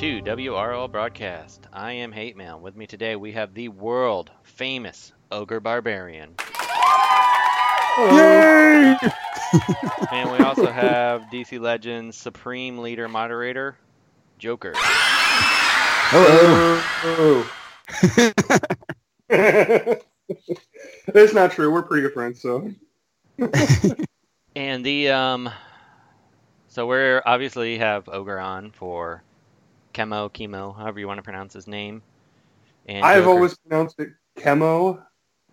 to WRL Broadcast. I am Hate Mail. With me today we have the world famous Ogre Barbarian. Yay! and we also have DC Legends Supreme Leader Moderator, Joker. Hello. it's not true. We're pretty good friends, so. and the um, so we're obviously have Ogre on for Chemo, Chemo, however you want to pronounce his name. And I've Joker. always pronounced it Chemo.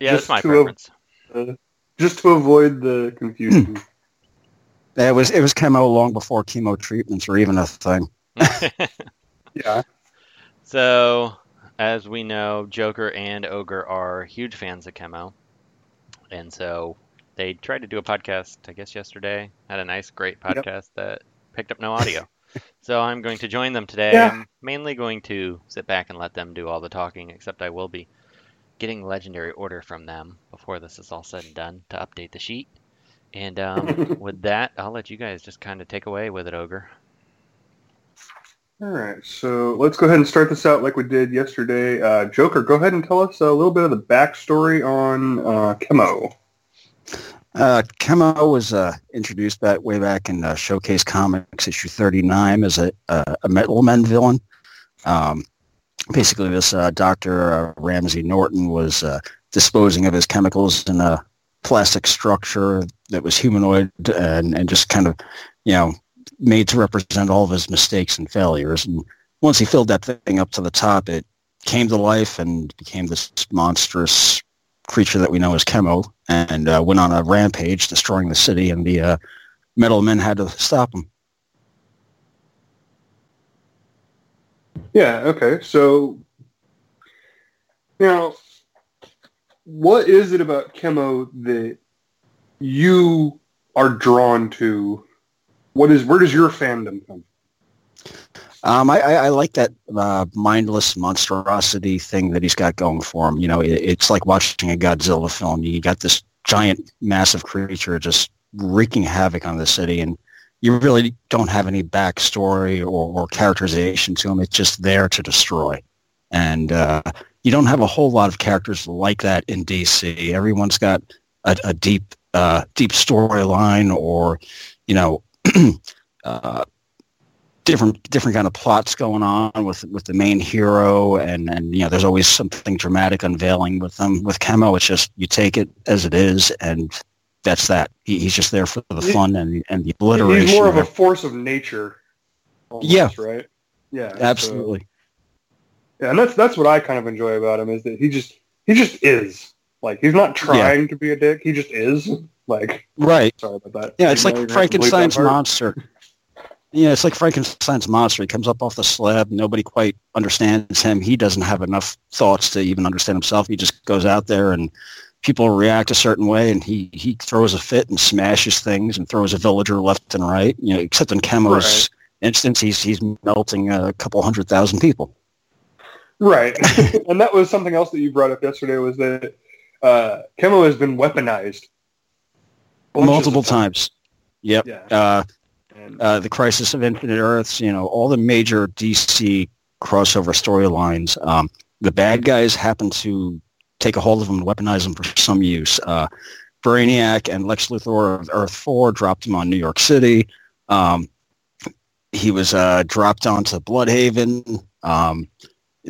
Yeah, that's my preference. uh, just to avoid the confusion. it was it was chemo long before chemo treatments were even a thing. yeah. So, as we know, Joker and Ogre are huge fans of chemo, and so they tried to do a podcast. I guess yesterday had a nice, great podcast yep. that picked up no audio. So I'm going to join them today. Yeah. I'm mainly going to sit back and let them do all the talking, except I will be getting legendary order from them before this is all said and done to update the sheet. And um, with that, I'll let you guys just kind of take away with it, Ogre. All right, so let's go ahead and start this out like we did yesterday. Uh, Joker, go ahead and tell us a little bit of the backstory on uh, Chemo. Uh, Chemo was uh, introduced back way back in uh, Showcase Comics issue 39 as a, uh, a Metal Men villain. Um, basically, this uh, Dr. Uh, Ramsey Norton was uh, disposing of his chemicals in a plastic structure that was humanoid and, and just kind of, you know, made to represent all of his mistakes and failures. And once he filled that thing up to the top, it came to life and became this monstrous creature that we know as Chemo, and uh, went on a rampage, destroying the city, and the uh, Metal Men had to stop him. Yeah. Okay. So now, what is it about Chemo that you are drawn to? What is where does your fandom come? Um, I, I, like that uh, mindless monstrosity thing that he's got going for him. You know, it, it's like watching a Godzilla film. You got this giant, massive creature just wreaking havoc on the city, and you really don't have any backstory or, or characterization to him. It's just there to destroy. And uh, you don't have a whole lot of characters like that in DC. Everyone's got a, a deep, uh, deep storyline, or you know. different different kind of plots going on with with the main hero and and you know there's always something dramatic unveiling with them with chemo it's just you take it as it is and that's that. He, he's just there for the fun and and the obliteration he's more of a force of nature almost, yeah. right? Yeah absolutely. So, yeah and that's that's what i kind of enjoy about him is that he just he just is. Like he's not trying yeah. to be a dick. He just is. Like right. sorry about that. Yeah it's like frankenstein's monster yeah, it's like Frankenstein's monster. He comes up off the slab. Nobody quite understands him. He doesn't have enough thoughts to even understand himself. He just goes out there and people react a certain way and he, he throws a fit and smashes things and throws a villager left and right. You know, except in Chemo's right. instance, he's, he's melting a couple hundred thousand people. Right. and that was something else that you brought up yesterday was that uh, Chemo has been weaponized. Multiple times. Yep. Yeah. Uh, uh, the Crisis of Infinite Earths, you know, all the major DC crossover storylines. Um, the bad guys happen to take a hold of them and weaponize them for some use. Uh, Brainiac and Lex Luthor of Earth 4 dropped him on New York City. Um, he was uh, dropped onto Blüdhaven. Um,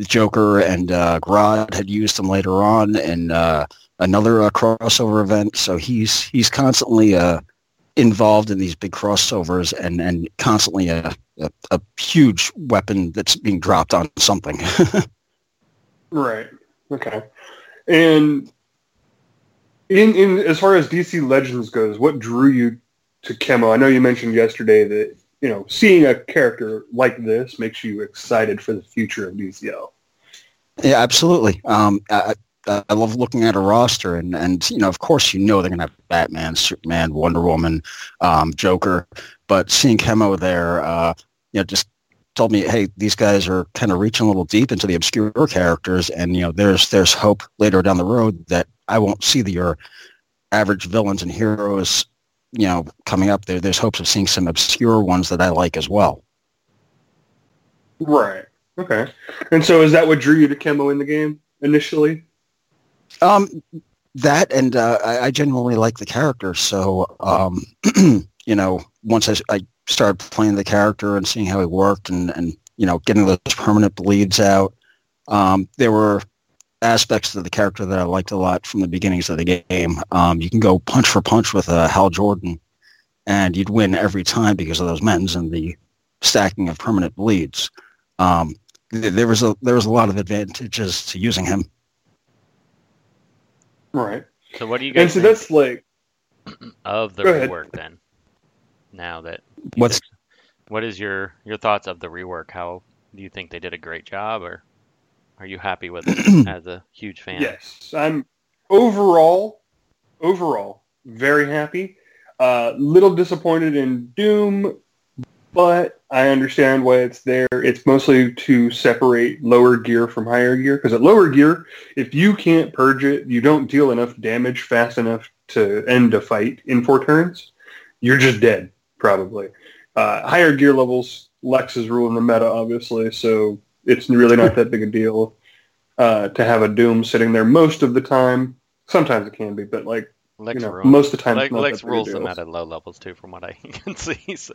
Joker and uh, Grodd had used him later on in uh, another uh, crossover event. So he's he's constantly uh, involved in these big crossovers and, and constantly a, a, a huge weapon that's being dropped on something. right. Okay. And in, in as far as DC Legends goes, what drew you to Chemo? I know you mentioned yesterday that you know seeing a character like this makes you excited for the future of DCL. Yeah, absolutely. Um, I, I love looking at a roster, and and you know, of course, you know they're gonna have Batman, Superman, Wonder Woman, um, Joker, but seeing Chemo there, uh, you know, just told me, hey, these guys are kind of reaching a little deep into the obscure characters, and you know, there's there's hope later down the road that I won't see the your average villains and heroes, you know, coming up there. There's hopes of seeing some obscure ones that I like as well. Right. Okay. And so is that what drew you to Chemo in the game initially? Um, that and uh, I, I genuinely like the character. So, um, you know, once I, I started playing the character and seeing how he worked and, and you know, getting those permanent bleeds out, um, there were aspects of the character that I liked a lot from the beginnings of the game. Um, you can go punch for punch with uh, Hal Jordan, and you'd win every time because of those mends and the stacking of permanent bleeds. Um, th- there was a there was a lot of advantages to using him. Right. So what do you guys? And guys so think that's like of the Go ahead. rework then? Now that What's what is your your thoughts of the rework? How do you think they did a great job, or are you happy with it as a huge fan? yes, I'm overall overall very happy. Uh, little disappointed in Doom, but I understand why it's there. It's mostly to separate lower gear from higher gear because at lower gear, if you can't purge it, you don't deal enough damage fast enough to end a fight in four turns. You're just dead, probably. Uh, higher gear levels, Lex is ruling the meta, obviously, so it's really not that big a deal uh, to have a Doom sitting there most of the time. Sometimes it can be, but like Lex you know, most of the time, Lex, Lex that big a rules deal. them at low levels too, from what I can see. So.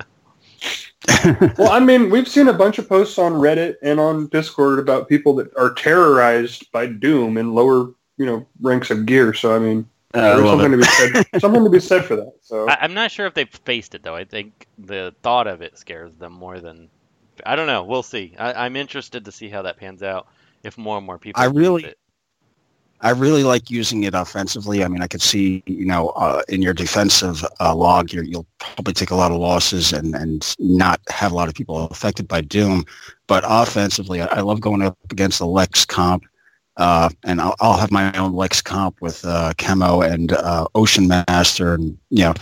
Well, I mean, we've seen a bunch of posts on Reddit and on Discord about people that are terrorized by Doom in lower, you know, ranks of gear. So I mean, uh, I there's love something it. to be said. something to be said for that. So I, I'm not sure if they've faced it though. I think the thought of it scares them more than I don't know. We'll see. I, I'm interested to see how that pans out. If more and more people, I really- it. I really like using it offensively. I mean, I could see, you know, uh, in your defensive uh, log, you're, you'll probably take a lot of losses and, and not have a lot of people affected by Doom. But offensively, I, I love going up against the Lex comp. Uh, and I'll, I'll have my own Lex comp with uh, Chemo and uh, Ocean Master and, you know,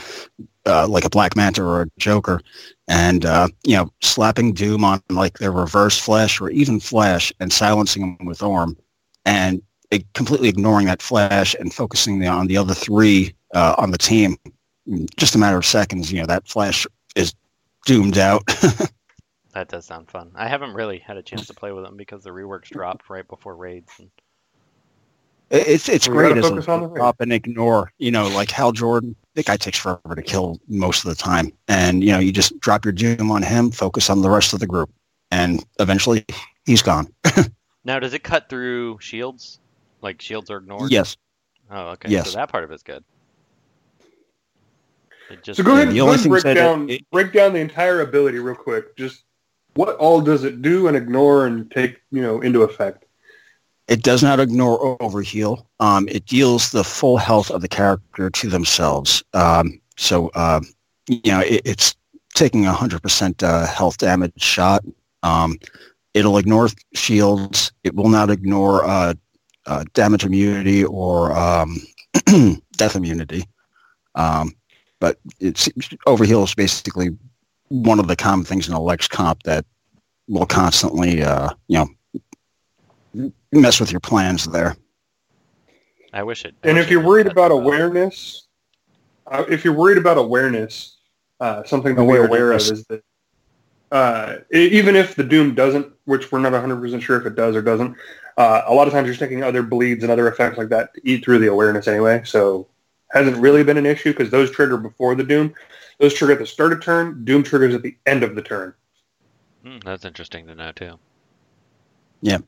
uh, like a Black Manta or a Joker. And, uh, you know, slapping Doom on like their reverse flash or even flash and silencing them with Orm. And completely ignoring that flash and focusing on the other three uh, on the team. Just a matter of seconds, you know, that flash is doomed out. That does sound fun. I haven't really had a chance to play with them because the reworks dropped right before raids. And it's it's We great gotta as focus a on the raid. stop and ignore. You know, like Hal Jordan, that guy takes forever to kill most of the time, and you know, you just drop your doom on him, focus on the rest of the group, and eventually he's gone. now, does it cut through shields? Like shields are ignored? Yes, Oh, okay. Yes. So that part of it's good. It just so go Yeah, ahead, the go only ahead and break said it- down it- break down the entire ability real quick. Just what all does it do and ignore and take you know into effect? it does not ignore overheal. Um, it deals the full health of the character to themselves. Um, so uh, you know, it, it's taking a hundred percent uh, health damage shot. Um, it'll ignore shields. It will not ignore uh, uh, damage immunity or um, death immunity. Um, but it's overheal is basically one of the common things in a Lex comp that will constantly, uh, you know, mess with your plans there. I wish it. I And wish if you're worried about awareness, uh, if you're worried about awareness, uh, something to be Awareness. aware of is that uh, even if the Doom doesn't, which we're not 100% sure if it does or doesn't, uh, a lot of times you're taking other bleeds and other effects like that to eat through the awareness anyway. So hasn't really been an issue because those trigger before the Doom. Those trigger at the start of turn. Doom triggers at the end of the turn. Hmm, that's interesting to know too. Yep.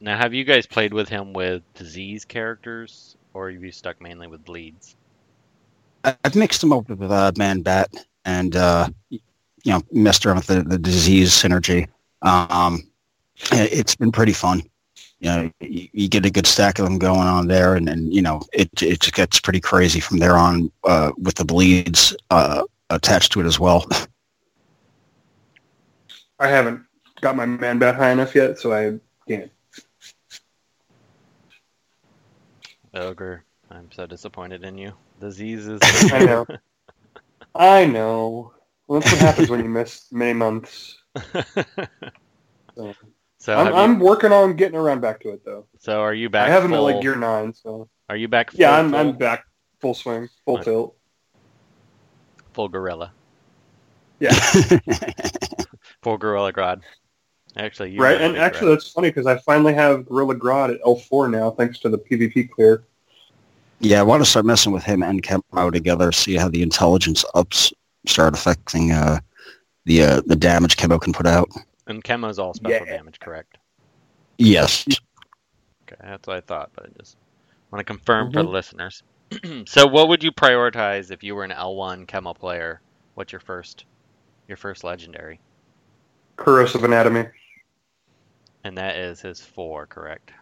Now, have you guys played with him with disease characters, or have you stuck mainly with bleeds? I- I've mixed them up with uh, Man Bat and uh, you know messed around with the, the disease synergy. Um, it- it's been pretty fun. You know, you, you get a good stack of them going on there, and, and you know it it just gets pretty crazy from there on uh, with the bleeds uh, attached to it as well. I haven't got my man bat high enough yet, so I can't. Ogre, I'm so disappointed in you. Diseases. I know. I know. Well, that's what happens when you miss many months. So. So, I'm, you- I'm working on getting around back to it though. so are you back? I have him at full, like gear nine, so Are you back? Full, yeah, I'm full, I'm back full swing, full Right. tilt. full gorilla, Yeah, for Gorilla Grodd. Actually, you right? And actually, correct. that's funny because I finally have Gorilla Grodd at L4 now, thanks to the PvP clear. Yeah, I want to start messing with him and Chemo together, see how the intelligence ups start affecting uh, the uh, the damage Chemo can put out. And Chemo's all special Yeah. damage, correct? Yes. Okay, that's what I thought, but I just want to confirm for Mhm. the listeners. so, what would you prioritize if you were an L1 Chemo player? What's your first, your first legendary? Corrosive Anatomy. And that is his four, correct?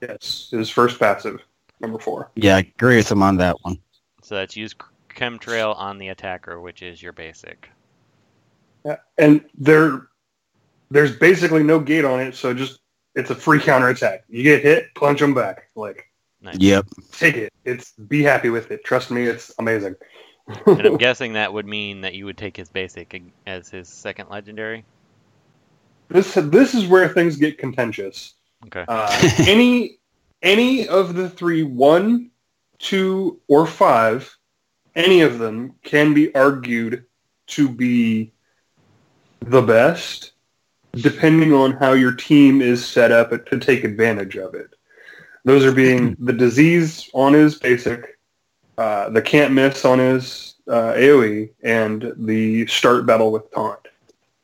Yes, his first passive, number four. Yeah, I agree with him on that one. So that's use chemtrail on the attacker, which is your basic. Yeah. And there, there's basically no gate on it, so just it's a free counter attack. You get hit, punch them back. Like Nice. Yep. take it. It's be happy with it. Trust me, it's amazing. And I'm guessing that would mean that you would take his basic as his second legendary. this this is where things get contentious. Okay. Uh, any any of the three, one, two, or five, any of them can be argued to be the best, depending on how your team is set up to take advantage of it. Those are being the disease on his basic, uh, the can't miss on his uh, AOE, and the start battle with taunt.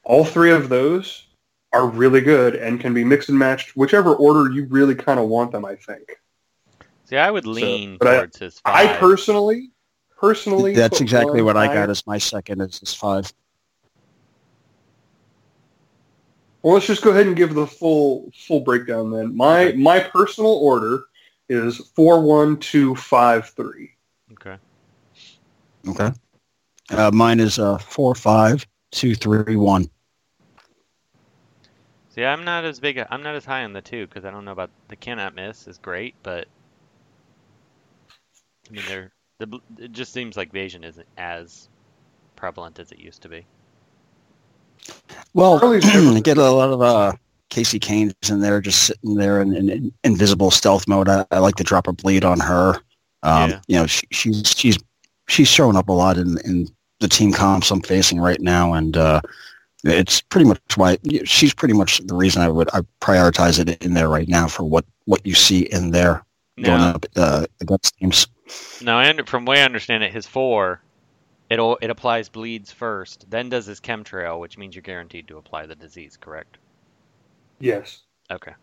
All three of those are really good and can be mixed and matched whichever order you really kind of want them. I think. See, I would lean but I- towards his five. I personally, personally, That's exactly what I got as my second is his five. Well, let's just go ahead and give the full full breakdown then. My Okay. my personal order is four one two five three. okay. Okay. Uh, mine is uh, four, five, two, three, one. See, I'm not as big. I'm not as high on the two because I don't know about the cannot miss is great, but I mean, they're the. It just seems like Vasion isn't as prevalent as it used to be. Well, Charlie's never- I get a lot of uh, Casey Kane's in there, just sitting there in, in, in invisible stealth mode. I, I like to drop a bleed on her. Um, Yeah. You know, she, she's she's she's showing up a lot in in the team comps I'm facing right now, and uh, it's pretty much why she's pretty much the reason I would I prioritize it in there right now for what what you see in there going Now, up uh, against teams. now I from the way I understand it, his four, it'll it applies bleeds first, then does his chemtrail, which means you're guaranteed to apply the disease. Correct? Yes. Okay.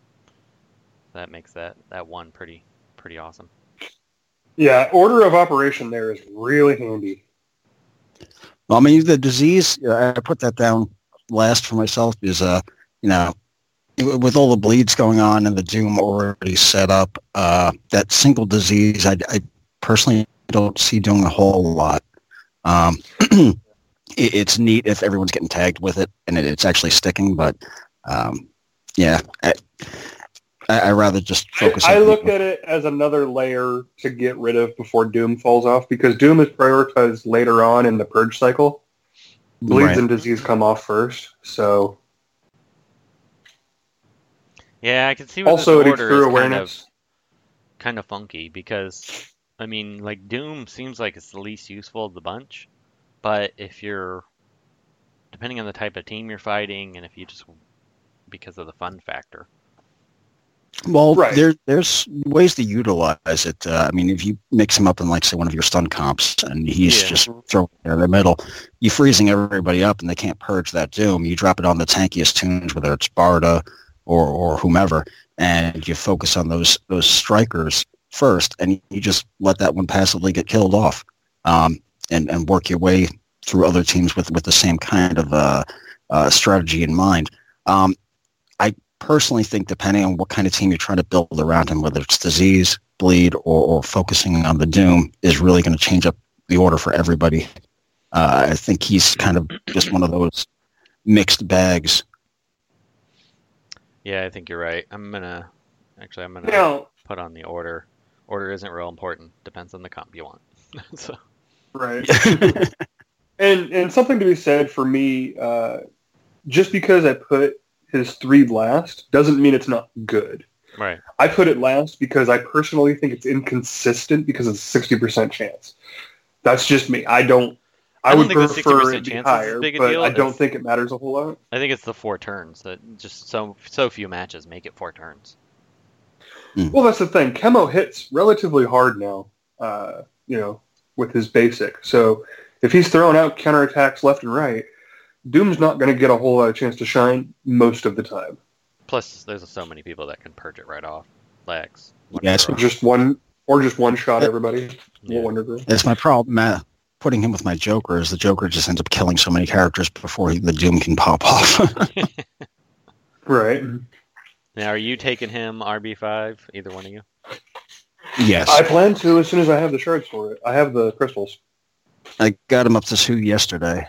That makes that that one pretty pretty awesome. Yeah, order of operation there is really handy. Well, I mean, the disease, uh, I put that down last for myself is, uh, you know, with all the bleeds going on and the doom already set up, uh, that single disease, I, I personally don't see doing a whole lot. Um, it, it's neat if everyone's getting tagged with it and it, it's actually sticking, but um, yeah, I, I, I rather just focus. I on look people. at it as another layer to get rid of before Doom falls off because Doom is prioritized later on in the purge cycle. Bleeds Right. and disease come off first, so Yeah, I can see. Also this it order through is kind of awareness. kind of funky because I mean, like Doom seems like it's the least useful of the bunch, but if you're depending on the type of team you're fighting and if you just because of the fun factor. Well, Right. there, there's ways to utilize it. Uh, I mean, if you mix him up in, like, say, one of your stun comps, and he's Yeah. just thrown in the middle, you're freezing everybody up, and they can't purge that doom. You drop it on the tankiest tunes, whether it's Barda or or whomever, and you focus on those those strikers first, and you just let that one passively get killed off, um, and and work your way through other teams with with the same kind of uh, uh, strategy in mind. Um, I personally think depending on what kind of team you're trying to build around him, whether it's disease, bleed, or, or focusing on the doom, is really going to change up the order for everybody. Uh, I think he's kind of just one of those mixed bags. Yeah, I think you're right. I'm gonna actually I'm gonna Now, put on the order. Order isn't real important. Depends on the comp you want. so right. and and something to be said for me, uh, just because I put his three last doesn't mean it's not good. right. I put it last because I personally think it's inconsistent because it's a sixty percent chance. That's just me. I don't. I, I don't would think the prefer 60% it be chance is higher, big but deal I don't as- think it matters a whole lot. I think it's the four turns that just so so few matches make it four turns. Well, that's the thing. Chemo hits relatively hard now, uh, you know, with his basic. So if he's throwing out counterattacks left and right, Doom's not going to get a whole lot of chance to shine most of the time. Plus, there's so many people that can purge it right off. Lex. Yeah, it's- Just one or just one shot everybody. Yeah. Wonder Girl. That's my problem. Uh, putting him with my Joker is the Joker just ends up killing so many characters before he, the Doom can pop off. Right. Now, are you taking him RB5? Either one of you? yes, I plan to as soon as I have the shards for it. I have the crystals. I got him up to two yesterday.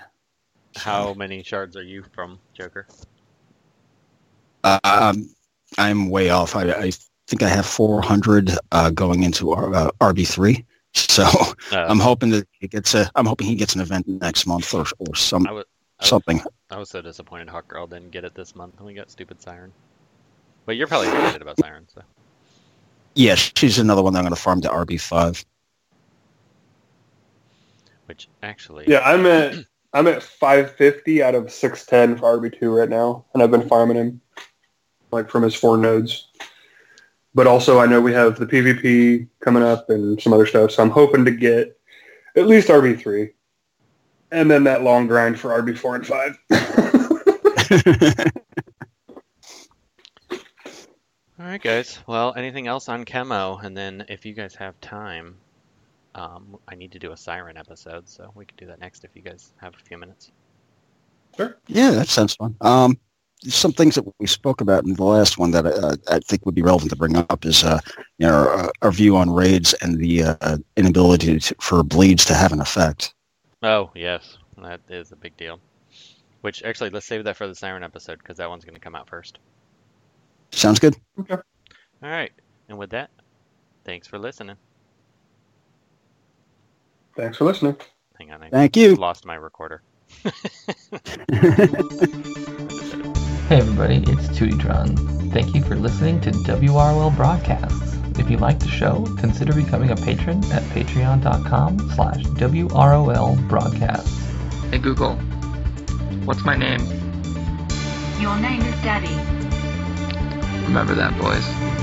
How many shards are you from Joker? Uh, um, I'm way off. I, I think I have 400 uh, going into R, uh, RB3. So Uh, I'm hoping that he gets a. I'm hoping he gets an event next month or or some I was, I was something. I was so disappointed Hawk Girl didn't get it this month, and we got stupid Siren. But you're probably excited about Siren, so Yeah, she's another one that I'm going to farm to RB5. which actually, Yeah, I'm at I'm at 550 out of 610 for RB2 right now, and I've been farming him like from his four nodes. But also, I know we have the PvP coming up and some other stuff, so I'm hoping to get at least RB3, and then that long grind for RB4 and five. All right, guys. Well, anything else on Chemo? And then if you guys have time, um, I need to do a Siren episode, so we could do that next if you guys have a few minutes. Sure. Yeah, that sounds fun. Um, some things that we spoke about in the last one that uh, I think would be relevant to bring up is, uh, you know, our, our view on raids and the uh, inability to, for bleeds to have an effect. Oh, yes. That is a big deal. Which, actually, let's save that for the Siren episode, because that one's going to come out first. Sounds good. Okay. All right. And with that, thanks for listening. Thanks for listening. Hang on, I Thank you. lost my recorder. Hey everybody, it's Tootytron. Thank you for listening to WRL Broadcasts. If you like the show, consider becoming a patron at patreon.com slash WROL Broadcasts. Hey Google, what's my name? Your name is Daddy. Remember that, boys.